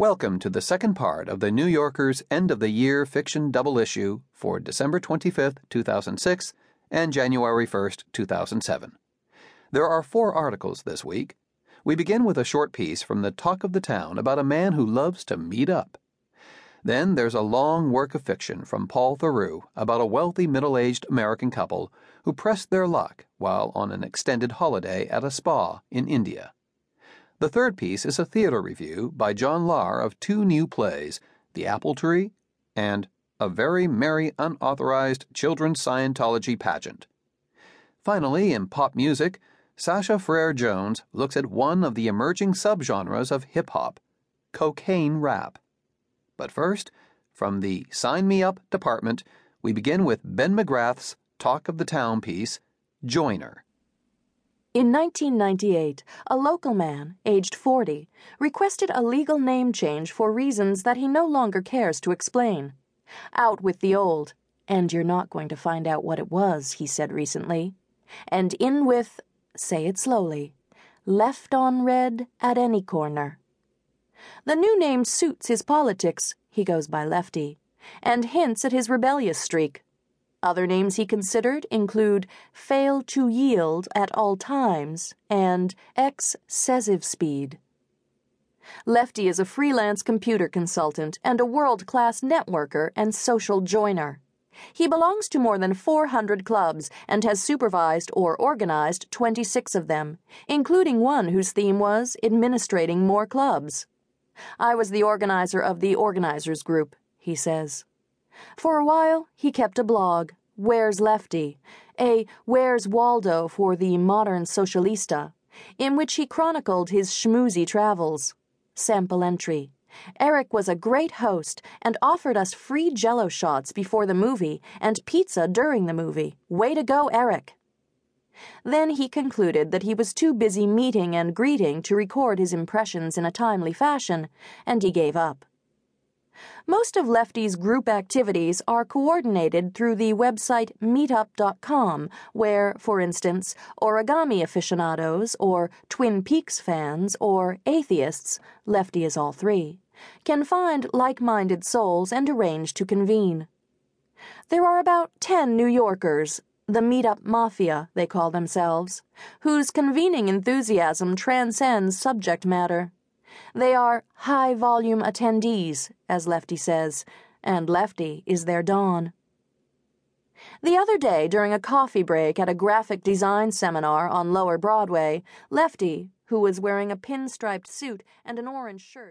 Welcome to the second part of the New Yorker's end of the year fiction double issue for December 25th, 2006 and January 1st, 2007. There are four articles this week. We begin with a short piece from the Talk of the Town about a man who loves to meet up. Then there's a long work of fiction from Paul Theroux about a wealthy middle aged American couple who pressed their luck while on an extended holiday at a spa in India. The third piece is a theater review by John Lahr of two new plays, The Apple Tree and A Very Merry Unauthorized Children's Scientology Pageant. Finally, in pop music, Sasha Frere Jones looks at one of the emerging subgenres of hip hop, cocaine rap. But first, from the Sign Me Up department, we begin with Ben McGrath's Talk of the Town piece, Joiner. In 1998, a local man, aged 40, requested a legal name change for reasons that he no longer cares to explain. Out with the old, and you're not going to find out what it was, he said recently. And in with, say it slowly, left on red at any corner. The new name suits his politics, he goes by Lefty, and hints at his rebellious streak. Other names he considered include fail to yield at all times and excessive speed. Lefty is a freelance computer consultant and a world class networker and social joiner. He belongs to more than 400 clubs and has supervised or organized 26 of them, including one whose theme was administrating more clubs. I was the organizer of the organizers group, he says. For a while, he kept a blog, Where's Lefty? A Where's Waldo for the Modern Socialista, in which he chronicled his schmoozy travels. Sample entry. Eric was a great host and offered us free jello shots before the movie and pizza during the movie. Way to go, Eric. Then he concluded that he was too busy meeting and greeting to record his impressions in a timely fashion, and he gave up. Most of Lefty's group activities are coordinated through the website meetup.com, where, for instance, origami aficionados, or Twin Peaks fans, or atheists, Lefty is all three, can find like minded souls and arrange to convene. There are about ten New Yorkers, the Meetup Mafia, they call themselves, whose convening enthusiasm transcends subject matter. They are high volume attendees, as Lefty says, and Lefty is their Don. The other day, during a coffee break at a graphic design seminar on Lower Broadway, Lefty, who was wearing a pinstriped suit and an orange shirt,